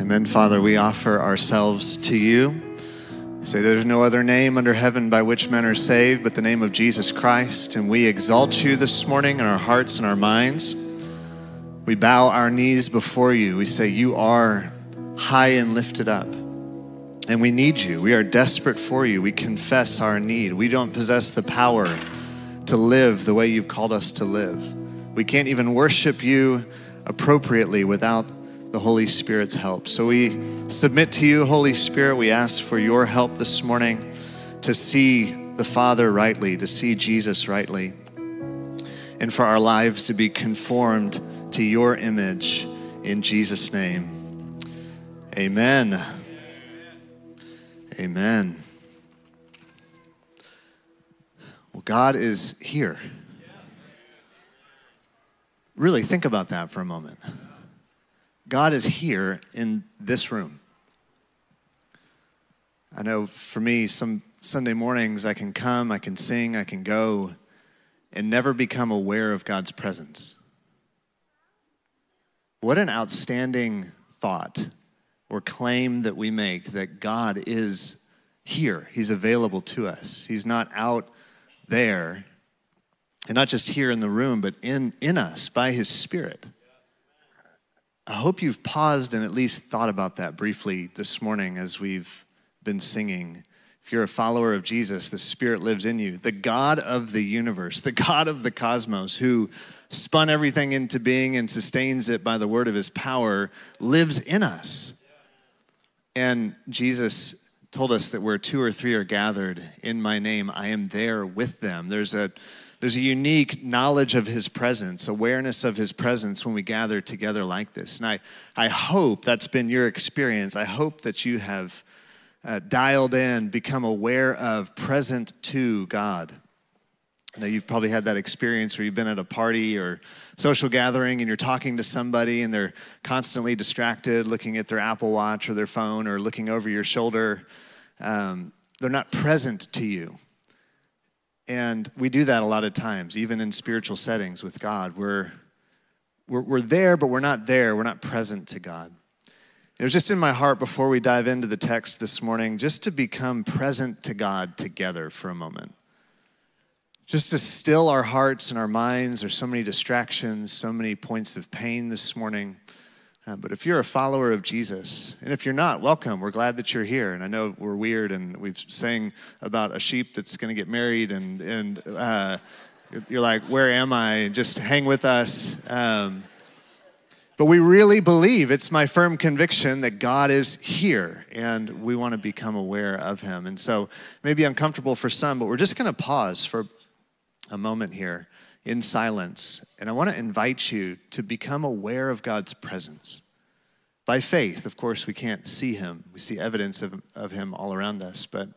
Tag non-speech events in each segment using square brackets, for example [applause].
Amen. Father, we offer ourselves to you. Say there's no other name under heaven by which men are saved but the name of Jesus Christ. And we exalt you this morning in our hearts and our minds. We bow our knees before you. We say, You are high and lifted up. And we need you. We are desperate for you. We confess our need. We don't possess the power to live the way you've called us to live. We can't even worship you appropriately without the Holy Spirit's help. So we submit to you, Holy Spirit. We ask for your help this morning to see the Father rightly, to see Jesus rightly, and for our lives to be conformed to your image in Jesus' name. Amen. Amen. Well, God is here. Really think about that for a moment. God is here in this room. I know for me, some Sunday mornings I can come, I can sing, I can go, and never become aware of God's presence. What an outstanding thought or claim that we make that God is here. He's available to us. He's not out there, and not just here in the room, but in, in us by His Spirit. I hope you've paused and at least thought about that briefly this morning as we've been singing. If you're a follower of Jesus, the Spirit lives in you. The God of the universe, the God of the cosmos, who spun everything into being and sustains it by the word of his power, lives in us. And Jesus told us that where two or three are gathered in my name, I am there with them. There's a there's a unique knowledge of his presence, awareness of his presence when we gather together like this. And I, I hope that's been your experience. I hope that you have uh, dialed in, become aware of, present to God. I know you've probably had that experience where you've been at a party or social gathering and you're talking to somebody and they're constantly distracted, looking at their Apple Watch or their phone or looking over your shoulder. Um, they're not present to you. And we do that a lot of times, even in spiritual settings with God. We're, we're, we're there, but we're not there. We're not present to God. It was just in my heart before we dive into the text this morning, just to become present to God together for a moment. Just to still our hearts and our minds. There's so many distractions, so many points of pain this morning. Uh, but if you're a follower of Jesus, and if you're not, welcome. We're glad that you're here. And I know we're weird, and we've sang about a sheep that's going to get married, and and uh, you're like, where am I? Just hang with us. Um, but we really believe, it's my firm conviction that God is here and we want to become aware of Him. And so, maybe uncomfortable for some, but we're just going to pause for a moment here in silence. And I want to invite you to become aware of God's presence. By faith, of course, we can't see him. We see evidence of, of him all around us, but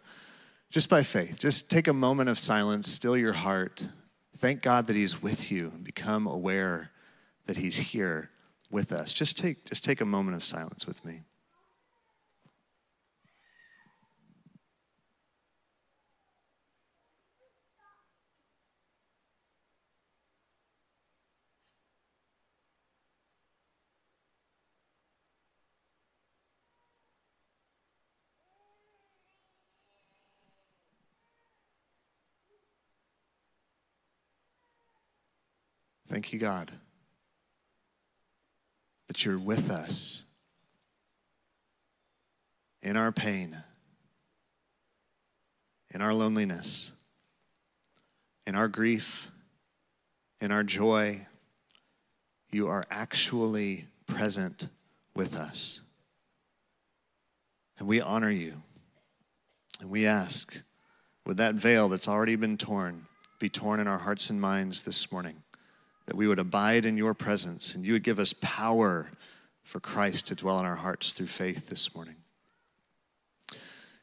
just by faith, just take a moment of silence, still your heart. Thank God that he's with you and become aware that he's here with us. Just take, just take a moment of silence with me. Thank you, God, that you're with us in our pain, in our loneliness, in our grief, in our joy. You are actually present with us. And we honor you. And we ask, would that veil that's already been torn be torn in our hearts and minds this morning? That we would abide in your presence and you would give us power for Christ to dwell in our hearts through faith this morning.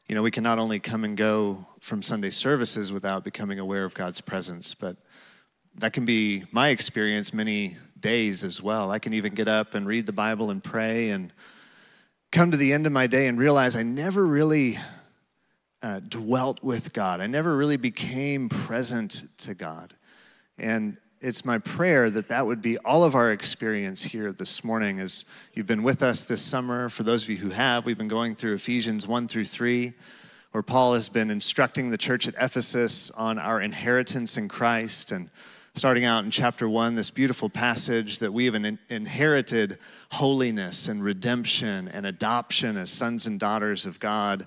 You know, we can not only come and go from Sunday services without becoming aware of God's presence, but that can be my experience many days as well. I can even get up and read the Bible and pray and come to the end of my day and realize I never really uh, dwelt with God. I never really became present to God. And it's my prayer that that would be all of our experience here this morning as you've been with us this summer. For those of you who have, we've been going through Ephesians 1 through 3, where Paul has been instructing the church at Ephesus on our inheritance in Christ. And starting out in chapter 1, this beautiful passage that we have inherited holiness and redemption and adoption as sons and daughters of God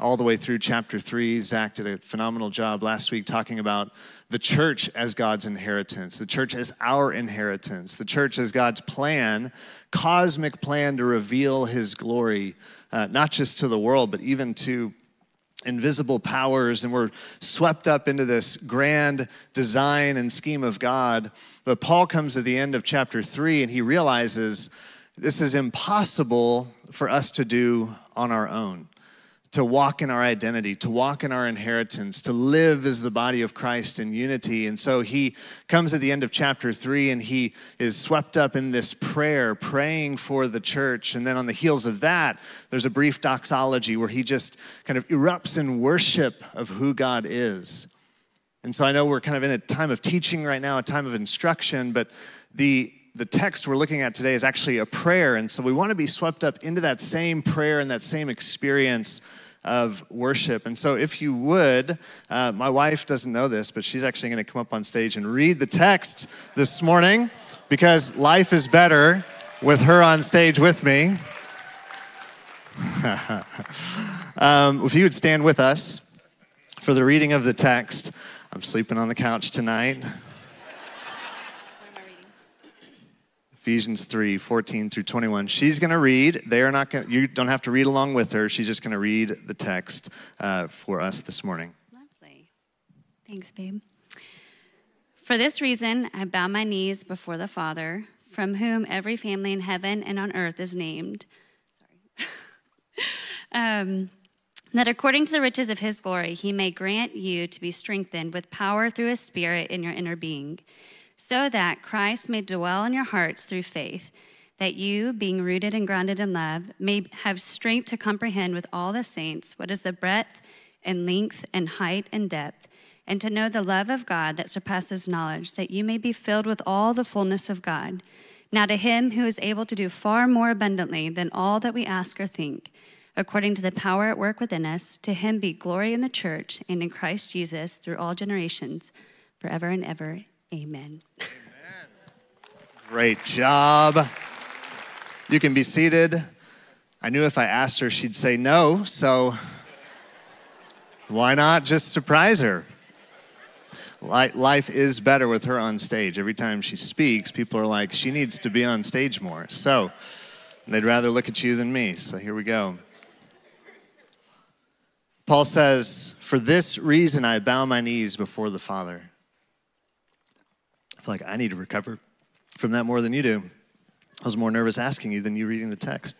all the way through chapter three. Zach did a phenomenal job last week talking about the church as God's inheritance, the church as our inheritance, the church as God's plan, cosmic plan to reveal his glory, uh, not just to the world, but even to invisible powers. And we're swept up into this grand design and scheme of God. But Paul comes at the end of chapter three and he realizes this is impossible for us to do on our own to walk in our identity, to walk in our inheritance, to live as the body of Christ in unity. And so he comes at the end of chapter three and he is swept up in this prayer, praying for the church. And then on the heels of that, there's a brief doxology where he just kind of erupts in worship of who God is. And so I know we're kind of in a time of teaching right now, a time of instruction, but the the text we're looking at today is actually a prayer. And so we want to be swept up into that same prayer and that same experience of worship. And so, if you would, uh, my wife doesn't know this, but she's actually going to come up on stage and read the text this morning because life is better with her on stage with me. [laughs] um, if you would stand with us for the reading of the text, I'm sleeping on the couch tonight. Ephesians 3 14 through 21. She's going to read. They are not going you don't have to read along with her. She's just going to read the text uh, for us this morning. Lovely. Thanks, babe. For this reason, I bow my knees before the Father, from whom every family in heaven and on earth is named. Sorry. [laughs] um, that according to the riches of his glory, he may grant you to be strengthened with power through his Spirit in your inner being so that Christ may dwell in your hearts through faith, that you, being rooted and grounded in love, may have strength to comprehend with all the saints what is the breadth and length and height and depth, and to know the love of God that surpasses knowledge, that you may be filled with all the fullness of God. Now, to him who is able to do far more abundantly than all that we ask or think, according to the power at work within us, to him be glory in the church and in Christ Jesus through all generations, forever and ever. Amen. Amen. Great job. You can be seated. I knew if I asked her, she'd say no, so why not just surprise her? Life is better with her on stage. Every time she speaks, people are like, she needs to be on stage more. So they'd rather look at you than me. So here we go. Paul says, For this reason I bow my knees before the Father like I need to recover from that more than you do. I was more nervous asking you than you reading the text.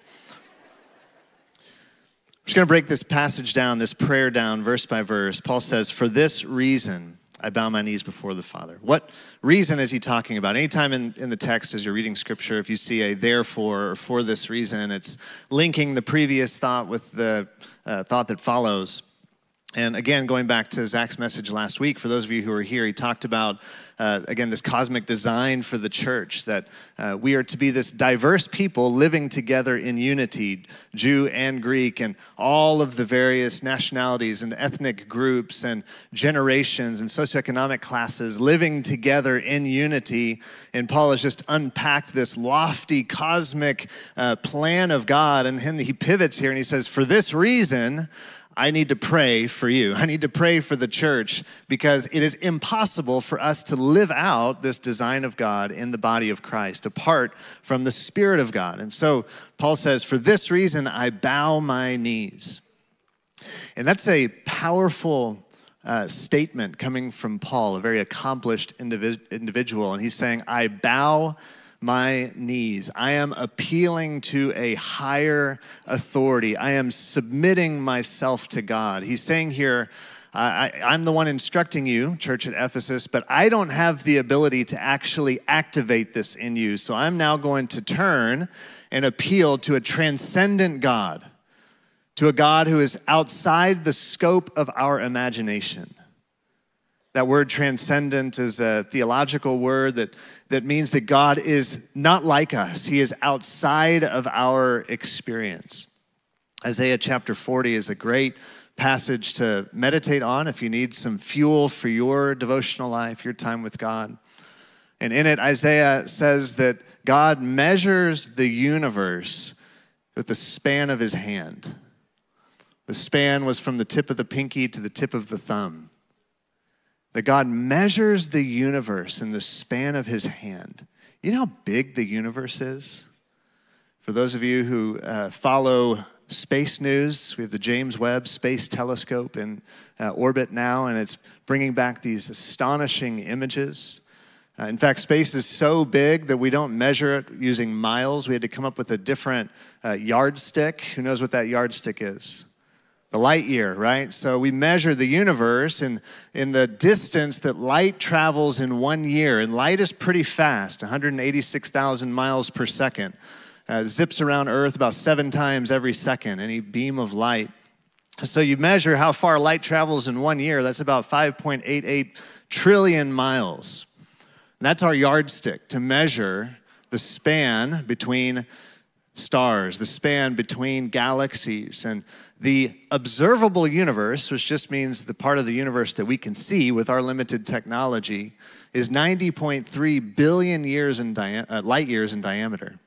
I'm just going to break this passage down, this prayer down, verse by verse. Paul says, For this reason, I bow my knees before the Father. What reason is he talking about? Anytime in, in the text, as you're reading scripture, if you see a therefore or for this reason, it's linking the previous thought with the uh, thought that follows. And again, going back to Zach's message last week, for those of you who are here, he talked about, uh, again, this cosmic design for the church that uh, we are to be this diverse people living together in unity, Jew and Greek, and all of the various nationalities and ethnic groups and generations and socioeconomic classes living together in unity. And Paul has just unpacked this lofty cosmic uh, plan of God. And he pivots here and he says, For this reason, I need to pray for you. I need to pray for the church because it is impossible for us to live out this design of God in the body of Christ apart from the Spirit of God. And so Paul says, For this reason, I bow my knees. And that's a powerful uh, statement coming from Paul, a very accomplished individ- individual. And he's saying, I bow my knees. I am appealing to a higher authority. I am submitting myself to God. He's saying here, I, am the one instructing you, church at Ephesus, but I don't have the ability to actually activate this in you. So I'm now going to turn and appeal to a transcendent God, to a God who is outside the scope of our imagination. That word transcendent is a theological word that, that means that God is not like us, He is outside of our experience. Isaiah chapter 40 is a great passage to meditate on if you need some fuel for your devotional life, your time with God. And in it, Isaiah says that God measures the universe with the span of his hand. The span was from the tip of the pinky to the tip of the thumb. That God measures the universe in the span of his hand. You know how big the universe is? For those of you who uh, follow space news, we have the James Webb Space Telescope in uh, orbit now, and it's bringing back these astonishing images. Uh, in fact, space is so big that we don't measure it using miles. We had to come up with a different uh, yardstick. Who knows what that yardstick is? The light year, right? So we measure the universe in, in the distance that light travels in one year. And light is pretty fast 186,000 miles per second. Uh, zips around Earth about seven times every second, any beam of light. So you measure how far light travels in one year, that's about 5.88 trillion miles. That's our yardstick to measure the span between stars, the span between galaxies. And the observable universe, which just means the part of the universe that we can see with our limited technology, is 90.3 billion years in uh, light years in diameter.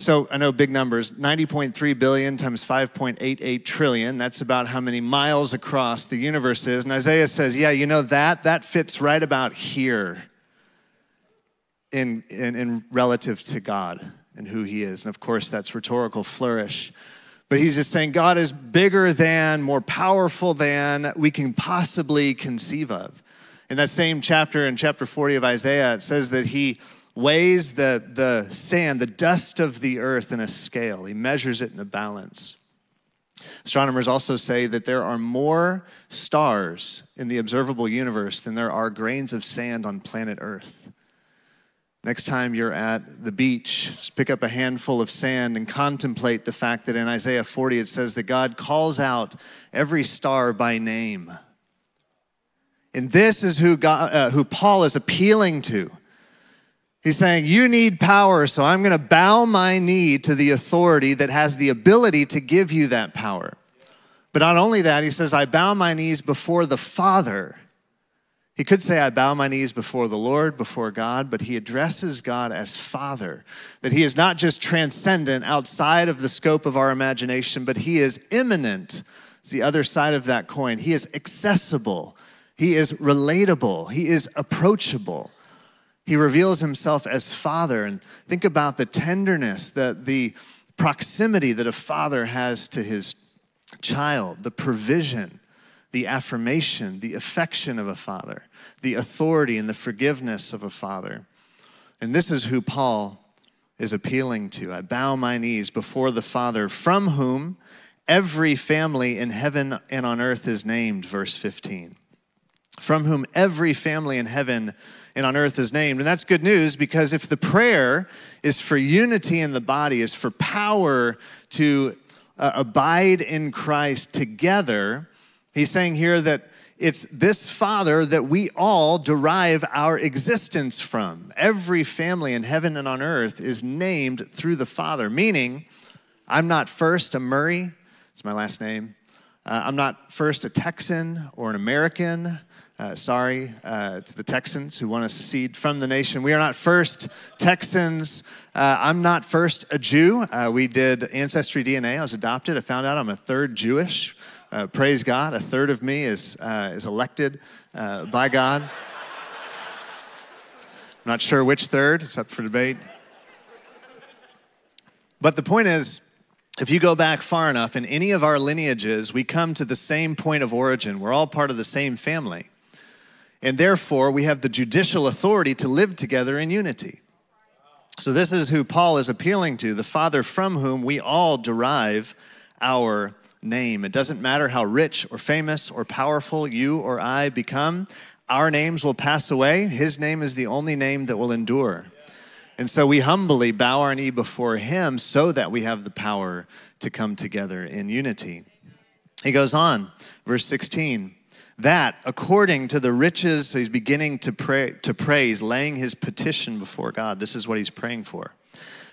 So I know big numbers 90.3 billion times 5.88 trillion. That's about how many miles across the universe is. And Isaiah says, Yeah, you know that? That fits right about here in, in, in relative to God and who he is. And of course, that's rhetorical flourish. But he's just saying God is bigger than, more powerful than we can possibly conceive of. In that same chapter, in chapter 40 of Isaiah, it says that he weighs the, the sand, the dust of the earth in a scale. He measures it in a balance. Astronomers also say that there are more stars in the observable universe than there are grains of sand on planet Earth. Next time you're at the beach, just pick up a handful of sand and contemplate the fact that in Isaiah 40 it says that God calls out every star by name. And this is who, God, uh, who Paul is appealing to. He's saying, You need power, so I'm going to bow my knee to the authority that has the ability to give you that power. But not only that, he says, I bow my knees before the Father he could say, I bow my knees before the Lord, before God, but he addresses God as Father. That he is not just transcendent outside of the scope of our imagination, but he is immanent. It's the other side of that coin. He is accessible, he is relatable, he is approachable. He reveals himself as Father. And think about the tenderness, the, the proximity that a father has to his child, the provision the affirmation, the affection of a father, the authority and the forgiveness of a father. And this is who Paul is appealing to. I bow my knees before the Father, from whom every family in heaven and on earth is named, verse 15. From whom every family in heaven and on earth is named. And that's good news because if the prayer is for unity in the body, is for power to uh, abide in Christ together, He's saying here that it's this Father that we all derive our existence from. Every family in heaven and on earth is named through the Father, meaning I'm not first a Murray, it's my last name. Uh, I'm not first a Texan or an American. Uh, sorry uh, to the Texans who want to secede from the nation. We are not first Texans. Uh, I'm not first a Jew. Uh, we did Ancestry DNA. I was adopted. I found out I'm a third Jewish. Uh, praise God, a third of me is, uh, is elected uh, by God. I'm not sure which third, it's up for debate. But the point is, if you go back far enough in any of our lineages, we come to the same point of origin. We're all part of the same family. And therefore, we have the judicial authority to live together in unity. So, this is who Paul is appealing to the Father from whom we all derive our name. It doesn't matter how rich or famous or powerful you or I become, our names will pass away. His name is the only name that will endure. And so we humbly bow our knee before Him so that we have the power to come together in unity. He goes on, verse 16. that according to the riches, he's beginning to pray, to pray, he's laying his petition before God. This is what he's praying for.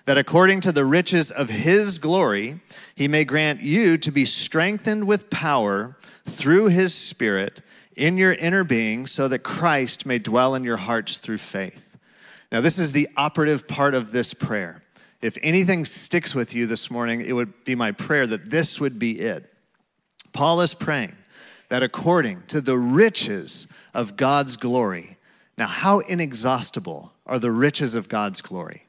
That according to the riches of his glory, he may grant you to be strengthened with power through his spirit in your inner being, so that Christ may dwell in your hearts through faith. Now, this is the operative part of this prayer. If anything sticks with you this morning, it would be my prayer that this would be it. Paul is praying that according to the riches of God's glory, now how inexhaustible are the riches of God's glory?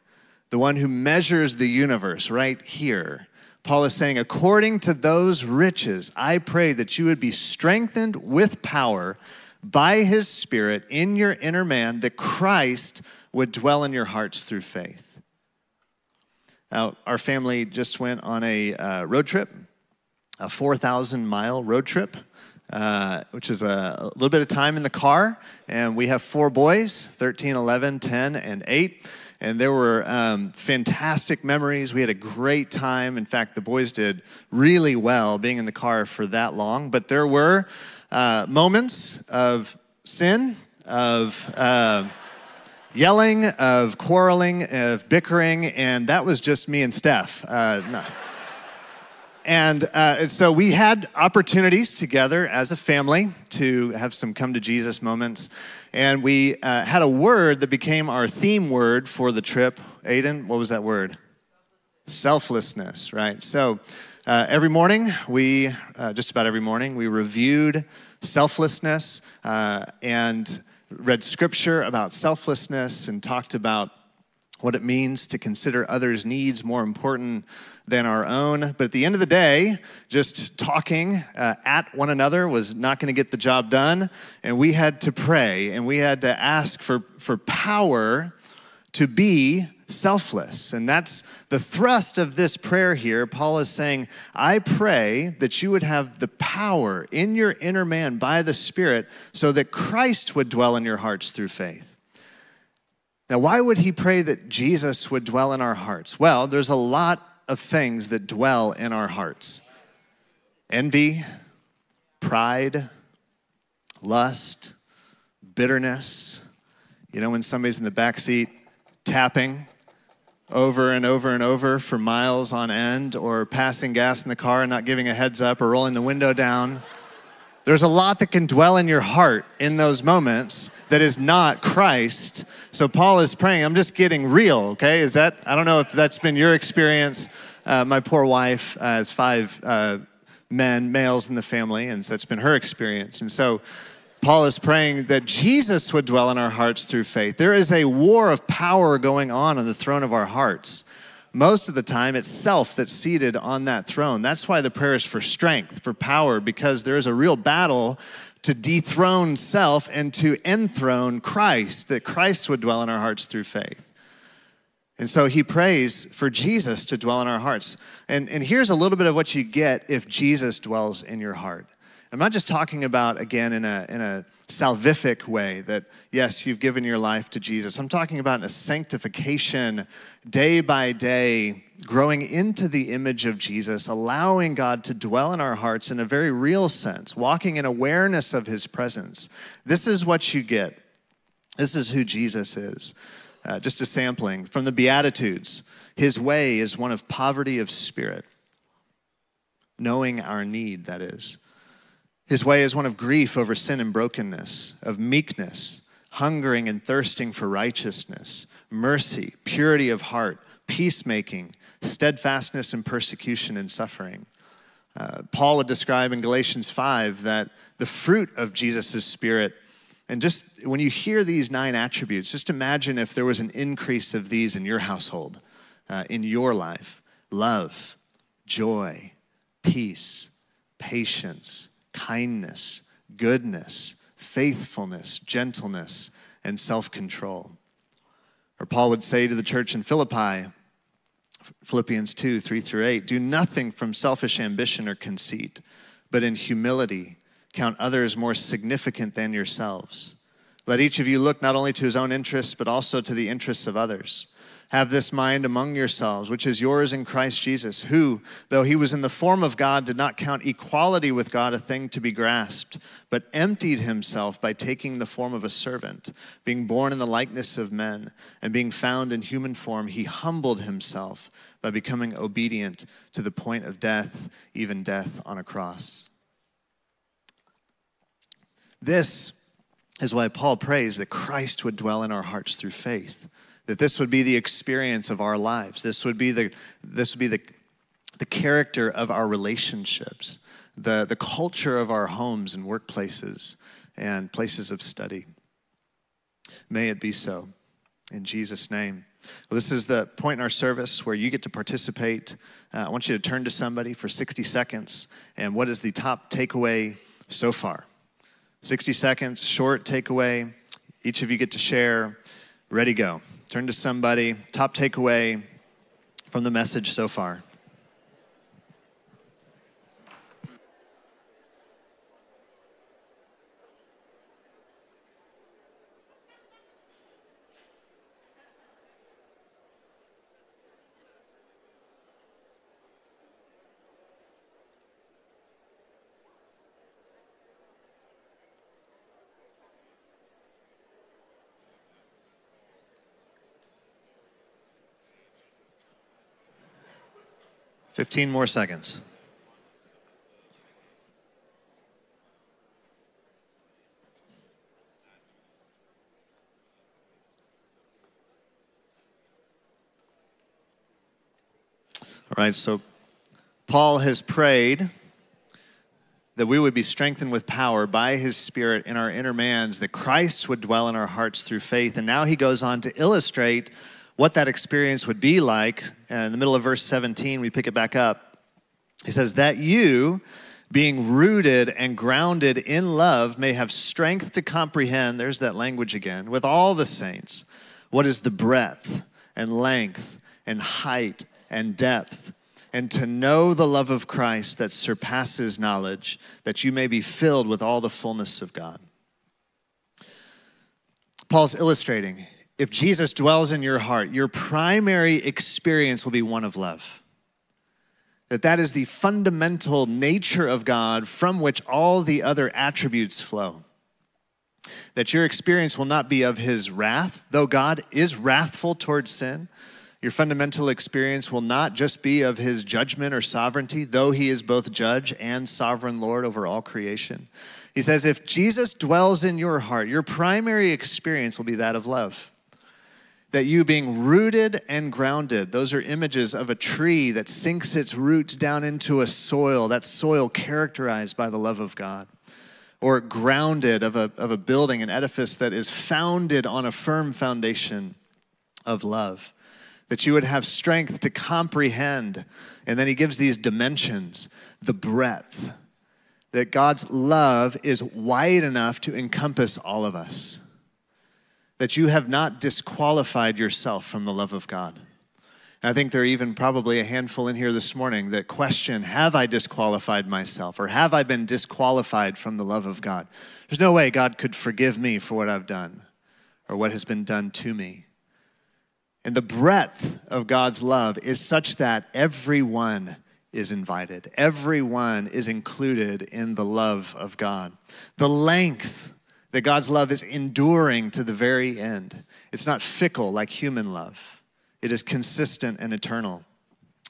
The one who measures the universe right here. Paul is saying, according to those riches, I pray that you would be strengthened with power by his Spirit in your inner man, that Christ would dwell in your hearts through faith. Now, our family just went on a uh, road trip, a 4,000 mile road trip uh, which is a, a, little bit of time in the car. And we have four boys 13, 11, 10, and 8. And there were um, fantastic memories. We had a great time. In fact, the boys did really well being in the car for that long. But there were uh, moments of sin, of. Uh, yelling, of quarreling, of bickering, and that was just me and Steph. Uh, no. And uh, so we had opportunities together as a family to have some come to Jesus moments. And we uh, had a word that became our theme word for the trip. Aiden, what was that word? Selflessness, right? So uh, every morning, we, uh, just about every morning, we reviewed selflessness uh, and read scripture about selflessness and talked about what it means to consider others' needs more important than our own. But at the end of the day, just talking uh, at one another was not going to get the job done. And we had to pray and we had to ask for, for power to be selfless. And that's the thrust of this prayer here. Paul is saying, I pray that you would have the power in your inner man by the Spirit so that Christ would dwell in your hearts through faith. Now, why would he pray that Jesus would dwell in our hearts? Well, there's a lot of things that dwell in our hearts envy, pride, lust, bitterness. You know, when somebody's in the back seat tapping over and over and over for miles on end, or passing gas in the car and not giving a heads up, or rolling the window down. There's a lot that can dwell in your heart in those moments that is not Christ. So Paul is praying. I'm just getting real, okay? Is that, I don't know if that's been your experience. Uh, my poor wife uh, has five uh, men, males in the family, and that's been her experience. And so Paul is praying that Jesus would dwell in our hearts through faith. There is a war of power going on on the throne of our hearts most of the time it's self that's seated on that throne. That's why the prayer is for strength, for power, because there is a real battle to dethrone self and to enthrone Christ, that Christ would dwell in our hearts through faith. And so he prays for Jesus to dwell in our hearts. And, and here's a little bit of what you get if Jesus dwells in your heart. I'm not just talking about, again, in a, in a salvific way that, yes, you've given your life to Jesus. I'm talking about a sanctification, day by day, growing into the image of Jesus, allowing God to dwell in our hearts in a very real sense, walking in awareness of his presence. This is what you get. This is who Jesus is. Uh, just a sampling from the Beatitudes. His way is one of poverty of spirit, knowing our need, that is. His way is one of grief over sin and brokenness, of meekness, hungering and thirsting for righteousness, mercy, purity of heart, peacemaking, steadfastness in persecution and suffering. Uh, Paul would describe in Galatians 5 that the fruit of Jesus' spirit, and just when you hear these nine attributes, just imagine if there was an increase of these in your household, uh, in your life love, joy, peace, patience kindness, goodness, faithfulness, gentleness, and self control. Or Paul would say to the church in Philippi, Philippians 2 3 through 8, do nothing from selfish ambition or conceit, but in humility count others more significant than yourselves. Let each of you look not only to his own interests, but also to the interests of others. Have this mind among yourselves, which is yours in Christ Jesus, who, though he was in the form of God, did not count equality with God a thing to be grasped, but emptied himself by taking the form of a servant. Being born in the likeness of men, and being found in human form, he humbled himself by becoming obedient to the point of death, even death on a cross. This is why Paul prays that Christ would dwell in our hearts through faith that this would be the experience of our lives. This would be the, this would be the, the character of our relationships, the, the culture of our homes and workplaces and places of study. May it be so. In Jesus' name. Well, this is the point in our service where you get to participate. Uh, I want you to turn to somebody for 60 seconds. And what is the top takeaway so far? 60 seconds, short takeaway. Each of you get to share. Ready, go. Turn to somebody. Top takeaway from the message so far. Fifteen more seconds. All right, so Paul has prayed that we would be strengthened with power by his Spirit in our inner mans, that Christ would dwell in our hearts through faith. And now he goes on to illustrate what that experience would be like. And in the middle of verse 17, we pick it back up. He says, That you, being rooted and grounded in love, may have strength to comprehend, there's that language again, with all the saints, what is the breadth and length and height and depth, and to know the love of Christ that surpasses knowledge, that you may be filled with all the fullness of God. Paul's illustrating if Jesus dwells in your heart, your primary experience will be one of love. That that is the fundamental nature of God from which all the other attributes flow. That your experience will not be of his wrath, though God is wrathful towards sin. Your fundamental experience will not just be of his judgment or sovereignty, though he is both judge and sovereign Lord over all creation. He says, if Jesus dwells in your heart, your primary experience will be that of love that you being rooted and grounded, those are images of a tree that sinks its roots down into a soil, that soil characterized by the love of God. Or grounded of a, of a building, an edifice that is founded on a firm foundation of love. That you would have strength to comprehend. And then he gives these dimensions the breadth, that God's love is wide enough to encompass all of us that you have not disqualified yourself from the love of God. And I think there are even probably a handful in here this morning that question Have I disqualified myself or have I been disqualified from the love of God? There's no way God could forgive me for what I've done or what has been done to me. And the breadth of God's love is such that everyone is invited, everyone is included in the love of God. The length that God's love is enduring to the very end. It's not fickle like human love, it is consistent and eternal.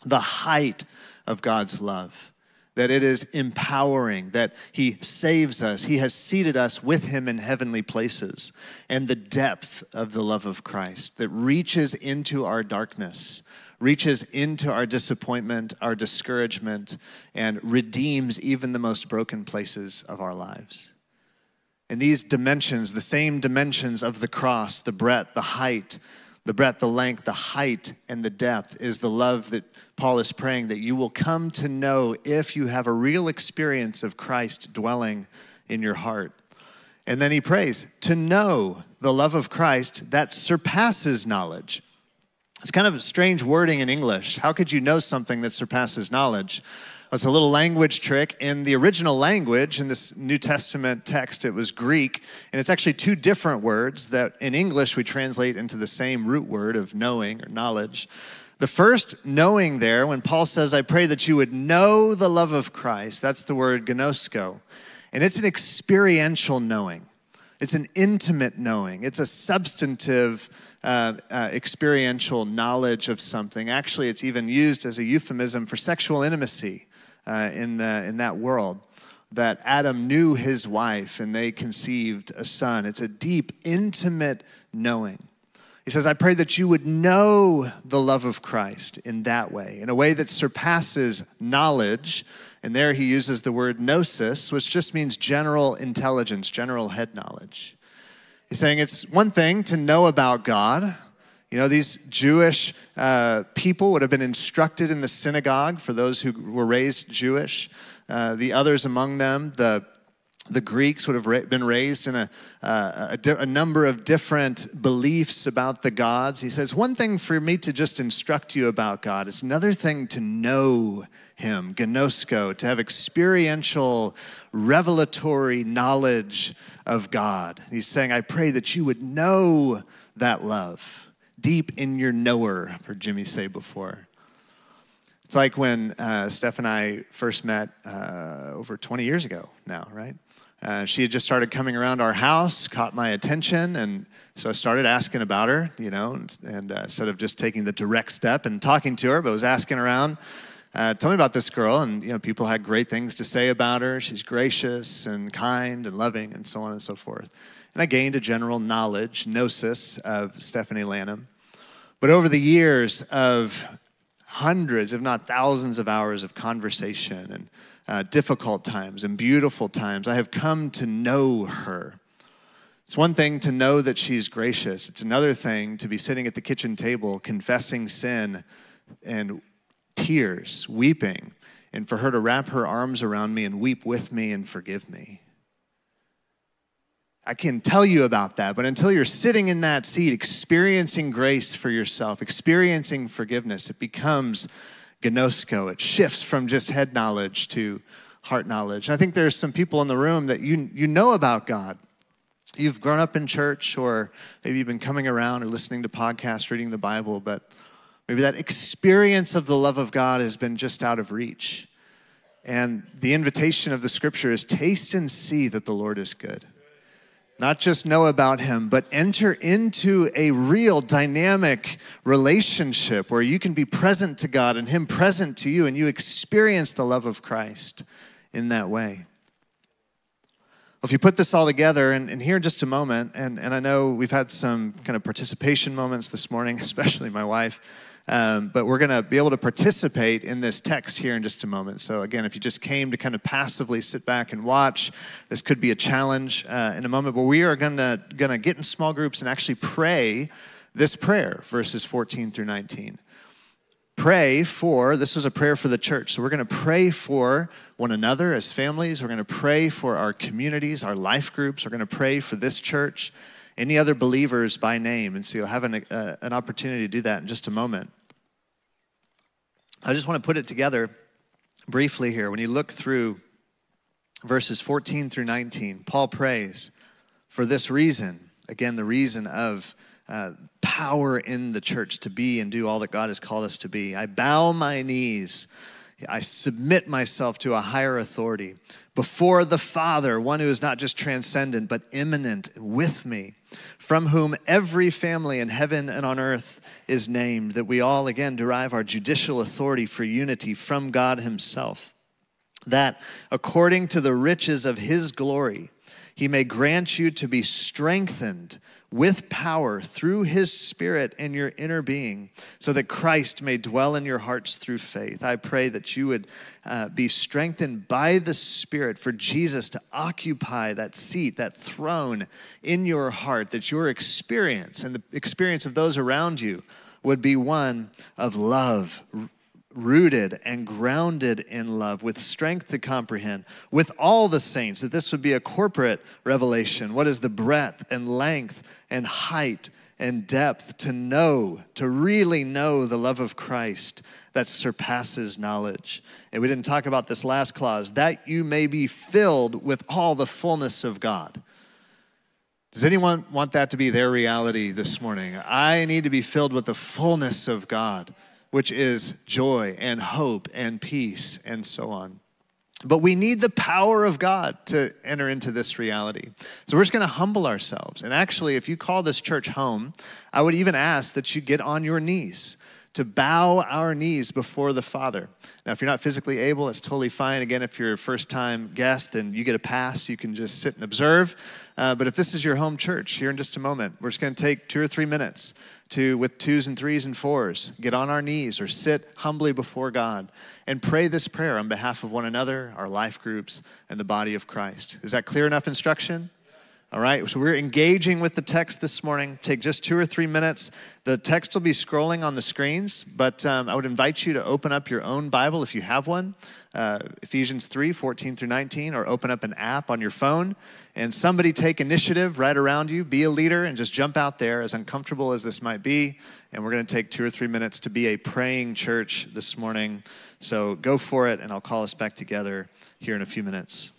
The height of God's love, that it is empowering, that He saves us, He has seated us with Him in heavenly places, and the depth of the love of Christ that reaches into our darkness reaches into our disappointment, our discouragement, and redeems even the most broken places of our lives. And these dimensions, the same dimensions of the cross, the breadth, the height, the breadth, the length, the height, and the depth, is the love that Paul is praying that you will come to know if you have a real experience of Christ dwelling in your heart. And then he prays to know the love of Christ that surpasses knowledge. It's kind of a strange wording in English. How could you know something that surpasses knowledge? It's a little language trick. In the original language, in this New Testament text, it was Greek, and it's actually two different words that in English we translate into the same root word of knowing or knowledge. The first knowing there, when Paul says, I pray that you would know the love of Christ, that's the word gnosko. And it's an experiential knowing, it's an intimate knowing, it's a substantive uh, uh, experiential knowledge of something. Actually, it's even used as a euphemism for sexual intimacy uh, in, the, in that world. That Adam knew his wife and they conceived a son. It's a deep, intimate knowing. He says, I pray that you would know the love of Christ in that way, in a way that surpasses knowledge. And there he uses the word gnosis, which just means general intelligence, general head knowledge. He's saying it's one thing to know about God. You know, these Jewish uh, people would have been instructed in the synagogue for those who were raised Jewish. Uh, the others among them, the the Greeks would have been raised in a, uh, a, a, number of different beliefs about the gods. He says, One thing for me to just instruct you about God, it's another thing to know Him, gnosko, to have experiential, revelatory knowledge of God. He's saying, I pray that you would know that love deep in your knower, I've heard Jimmy say before. It's like when uh, Steph and I first met uh, over 20 years ago now, right? Uh, she had just started coming around our house, caught my attention, and so I started asking about her, you know, and, and uh, instead of just taking the direct step and talking to her, but was asking around, uh, tell me about this girl. And, you know, people had great things to say about her. She's gracious and kind and loving and so on and so forth. And I gained a general knowledge, gnosis of Stephanie Lanham. But over the years of hundreds, if not thousands of hours of conversation and uh, difficult times and beautiful times. I have come to know her. It's one thing to know that she's gracious, it's another thing to be sitting at the kitchen table confessing sin and tears, weeping, and for her to wrap her arms around me and weep with me and forgive me. I can tell you about that, but until you're sitting in that seat, experiencing grace for yourself, experiencing forgiveness, it becomes gnosko. It shifts from just head knowledge to heart knowledge. I think there's some people in the room that you, you know about God. You've grown up in church, or maybe you've been coming around or listening to podcasts, reading the Bible, but maybe that experience of the love of God has been just out of reach. And the invitation of the scripture is taste and see that the Lord is good. Not just know about him, but enter into a real dynamic relationship where you can be present to God and him present to you, and you experience the love of Christ in that way. Well, if you put this all together, and, and here in just a moment, and, and I know we've had some kind of participation moments this morning, [laughs] especially my wife. Um, but we're going to be able to participate in this text here in just a moment. So, again, if you just came to kind of passively sit back and watch, this could be a challenge uh, in a moment. But we are going to get in small groups and actually pray this prayer, verses 14 through 19. Pray for, this was a prayer for the church. So, we're going to pray for one another as families. We're going to pray for our communities, our life groups. We're going to pray for this church any other believers by name. And so you'll have an, uh, an opportunity to do that in just a moment. I just want to put it together briefly here. When you look through verses 14 through 19, Paul prays for this reason. Again, the reason of uh, power in the church to be and do all that God has called us to be. I bow my knees. I submit myself to a higher authority before the Father, one who is not just transcendent, but immanent and with me, from whom every family in heaven and on earth is named, that we all again derive our judicial authority for unity from God Himself. That according to the riches of His glory, He may grant you to be strengthened with power through his spirit in your inner being, so that Christ may dwell in your hearts through faith. I pray that you would uh, be strengthened by the Spirit for Jesus to occupy that seat, that throne in your heart, that your experience and the experience of those around you would be one of love, rooted and grounded in love, with strength to comprehend, with all the saints, that this would be a corporate revelation. What is the breadth and length and height and depth to know, to really know the love of Christ that surpasses knowledge. And we didn't talk about this last clause that you may be filled with all the fullness of God. Does anyone want that to be their reality this morning? I need to be filled with the fullness of God, which is joy and hope and peace and so on. But we need the power of God to enter into this reality. So we're just going to humble ourselves. And actually, if you call this church home, I would even ask that you get on your knees to bow our knees before the Father. Now, if you're not physically able, it's totally fine. Again, if you're a first time guest, then you get a pass. You can just sit and observe. Uh, but if this is your home church, here in just a moment, we're just going to take two or three minutes to, with twos and threes and fours, get on our knees or sit humbly before God and pray this prayer on behalf of one another, our life groups, and the body of Christ. Is that clear enough instruction? All right, so we're engaging with the text this morning. Take just two or three minutes. The text will be scrolling on the screens, but um, I would invite you to open up your own Bible if you have one, uh, Ephesians 3 14 through 19, or open up an app on your phone and somebody take initiative right around you. Be a leader and just jump out there, as uncomfortable as this might be. And we're going to take two or three minutes to be a praying church this morning. So go for it, and I'll call us back together here in a few minutes.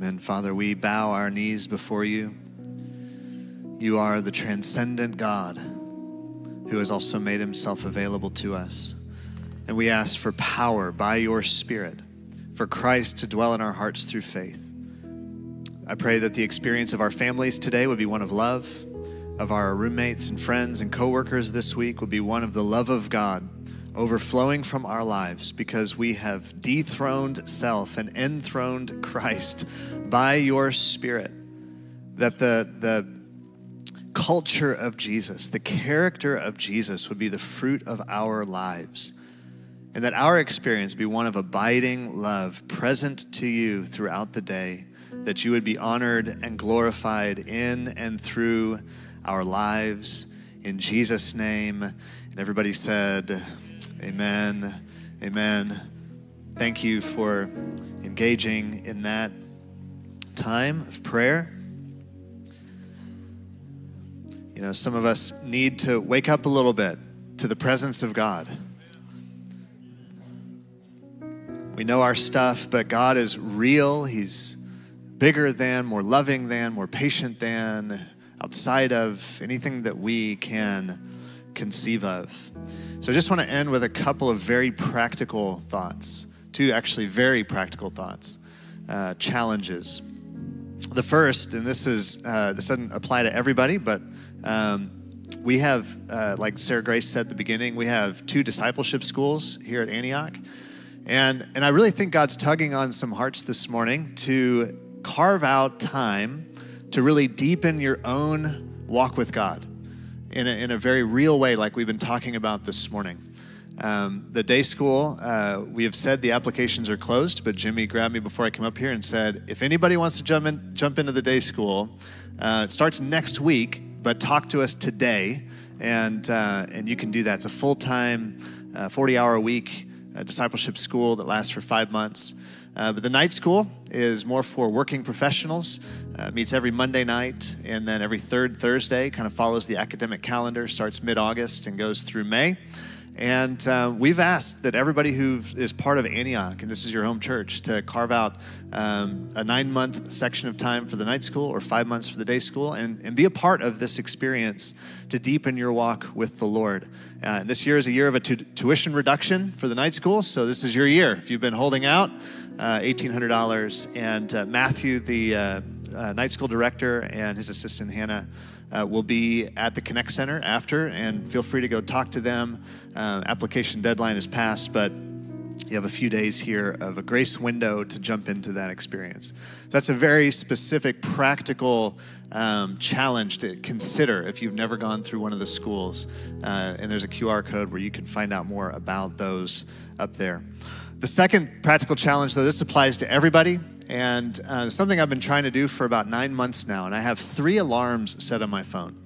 Amen. Father, we bow our knees before you. You are the transcendent God who has also made himself available to us. And we ask for power by your Spirit for Christ to dwell in our hearts through faith. I pray that the experience of our families today would be one of love, of our roommates and friends and coworkers this week would be one of the love of God overflowing from our lives because we have dethroned self and enthroned Christ by your Spirit. That the, the culture of Jesus, the character of Jesus would be the fruit of our lives. And that our experience be one of abiding love present to you throughout the day, that you would be honored and glorified in and through our lives. In Jesus' name. And everybody said, Amen. Amen. Thank you for engaging in that time of prayer. You know, some of us need to wake up a little bit to the presence of God. We know our stuff, but God is real. He's bigger than, more loving than, more patient than, outside of anything that we can conceive of. So I just want to end with a couple of very practical thoughts, two actually very practical thoughts, uh, challenges. The first, and this is uh, this doesn't apply to everybody, but um, we have, uh, like Sarah Grace said at the beginning, we have two discipleship schools here at Antioch. And, and I really think God's tugging on some hearts this morning to carve out time to really deepen your own walk with God in a, in a very real way, like we've been talking about this morning. Um, the day school, uh, we have said the applications are closed, but Jimmy grabbed me before I came up here and said, if anybody wants to jump, in, jump into the day school, uh, it starts next week, but talk to us today, and, uh, and you can do that. It's a full time, uh, 40 hour a week uh, discipleship school that lasts for five months. Uh, but the night school is more for working professionals. Uh, meets every Monday night, and then every third Thursday. Kind of follows the academic calendar. Starts mid-August and goes through May. And uh, we've asked that everybody who is part of Antioch, and this is your home church, to carve out um, a nine month section of time for the night school or five months for the day school and, and be a part of this experience to deepen your walk with the Lord. Uh, this year is a year of a tu- tuition reduction for the night school, so this is your year. If you've been holding out, $1,800. And uh, Matthew, the uh, uh, night school director, and his assistant Hannah uh, will be at the Connect Center after, and feel free to go talk to them. Uh, application deadline is passed, but you have a few days here of a grace window to jump into that experience. So that's a very specific, practical um, challenge to consider if you've never gone through one of the schools. Uh, and there's a QR code where you can find out more about those up there. The second practical challenge, though, this applies to everybody, and uh, something I've been trying to do for about nine months now, and I have three alarms set on my phone.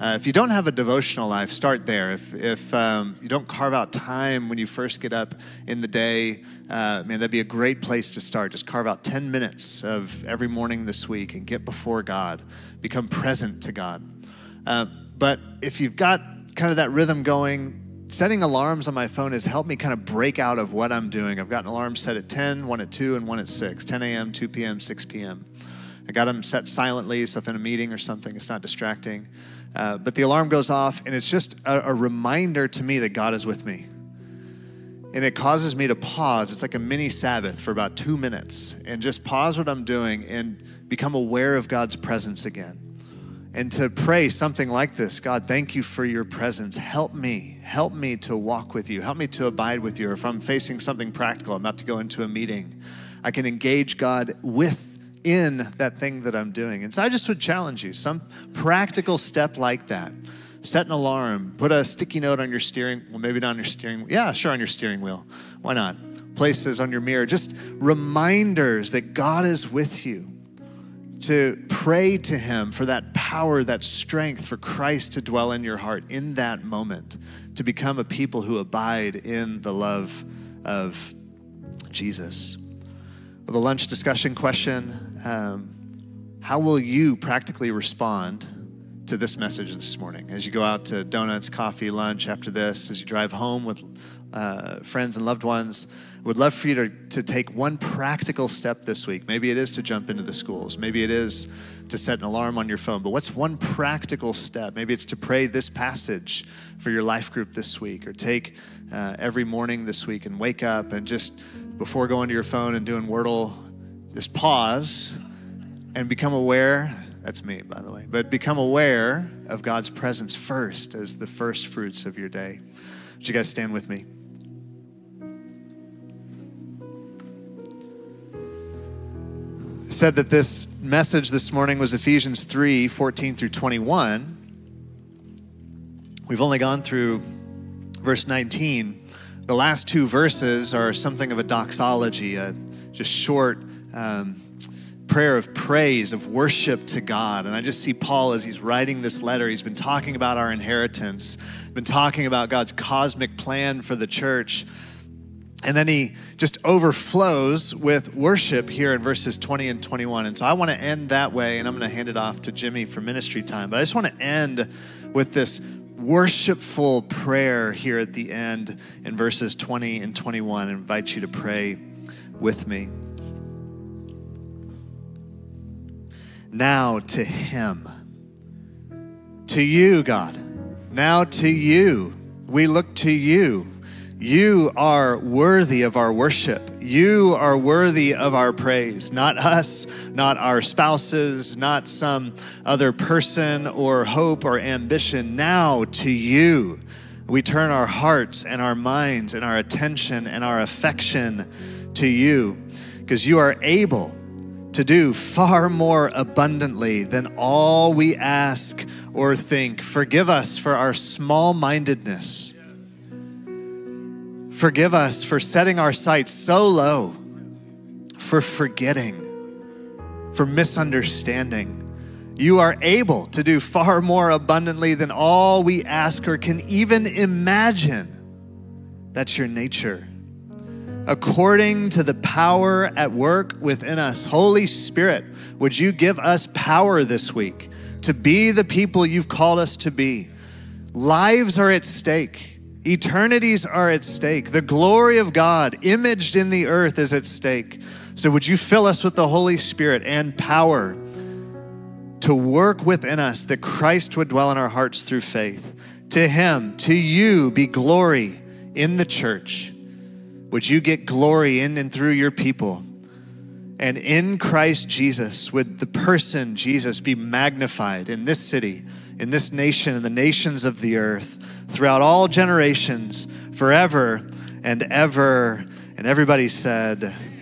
Uh, if you don't have a devotional life, start there. If, if um, you don't carve out time when you first get up in the day, uh, man, that'd be a great place to start. Just carve out 10 minutes of every morning this week and get before God, become present to God. Uh, but if you've got kind of that rhythm going, setting alarms on my phone has helped me kind of break out of what I'm doing. I've got an alarm set at 10, one at 2, and one at 6, 10 a.m., 2 p.m., 6 p.m. I got them set silently, so if in a meeting or something, it's not distracting. Uh, but the alarm goes off, and it's just a, a reminder to me that God is with me. And it causes me to pause. It's like a mini Sabbath for about two minutes and just pause what I'm doing and become aware of God's presence again and to pray something like this God, thank you for your presence. Help me. Help me to walk with you. Help me to abide with you. Or if I'm facing something practical, I'm about to go into a meeting, I can engage God within that thing that I'm doing. And so I just would challenge you some practical step like that. Set an alarm, put a sticky note on your steering, well, maybe not on your steering, yeah, sure, on your steering wheel. Why not? Places on your mirror, just reminders that God is with you to pray to Him for that power, that strength for Christ to dwell in your heart in that moment, to become a people who abide in the love of Jesus. Well, the lunch discussion question um, How will you practically respond to this message this morning? As you go out to donuts, coffee, lunch after this, as you drive home with uh, friends and loved ones, would love for you to, to take one practical step this week. Maybe it is to jump into the schools. Maybe it is to set an alarm on your phone. But what's one practical step? Maybe it's to pray this passage for your life group this week, or take uh, every morning this week and wake up and just before going to your phone and doing Wordle, just pause and become aware. That's me, by the way. But become aware of God's presence first as the first fruits of your day. Would you guys stand with me? Said that this message this morning was Ephesians 3 14 through 21. We've only gone through verse 19. The last two verses are something of a doxology, a just short um, prayer of praise, of worship to God. And I just see Paul as he's writing this letter, he's been talking about our inheritance, been talking about God's cosmic plan for the church. And then he just overflows with worship here in verses 20 and 21. And so I want to end that way, and I'm going to hand it off to Jimmy for ministry time. But I just want to end with this worshipful prayer here at the end in verses 20 and 21. I invite you to pray with me. Now to him, to you, God. Now to you. We look to you you are worthy of our worship. You are worthy of our praise. Not us, not our spouses, not some other person or hope or ambition. Now to you, we turn our hearts and our minds and our attention and our affection to you because you are able to do far more abundantly than all we ask or think. Forgive us for our small mindedness Forgive us for setting our sights so low, for forgetting, for misunderstanding. You are able to do far more abundantly than all we ask or can even imagine. That's your nature. According to the power at work within us, Holy Spirit, would you give us power this week to be the people you've called us to be? Lives are at stake. Eternities are at stake. The glory of God, imaged in the earth, is at stake. So, would you fill us with the Holy Spirit and power to work within us that Christ would dwell in our hearts through faith? To Him, to you be glory in the church. Would you get glory in and through your people? And in Christ Jesus, would the person Jesus be magnified in this city, in this nation, in the nations of the earth? Throughout all generations, forever and ever. And everybody said,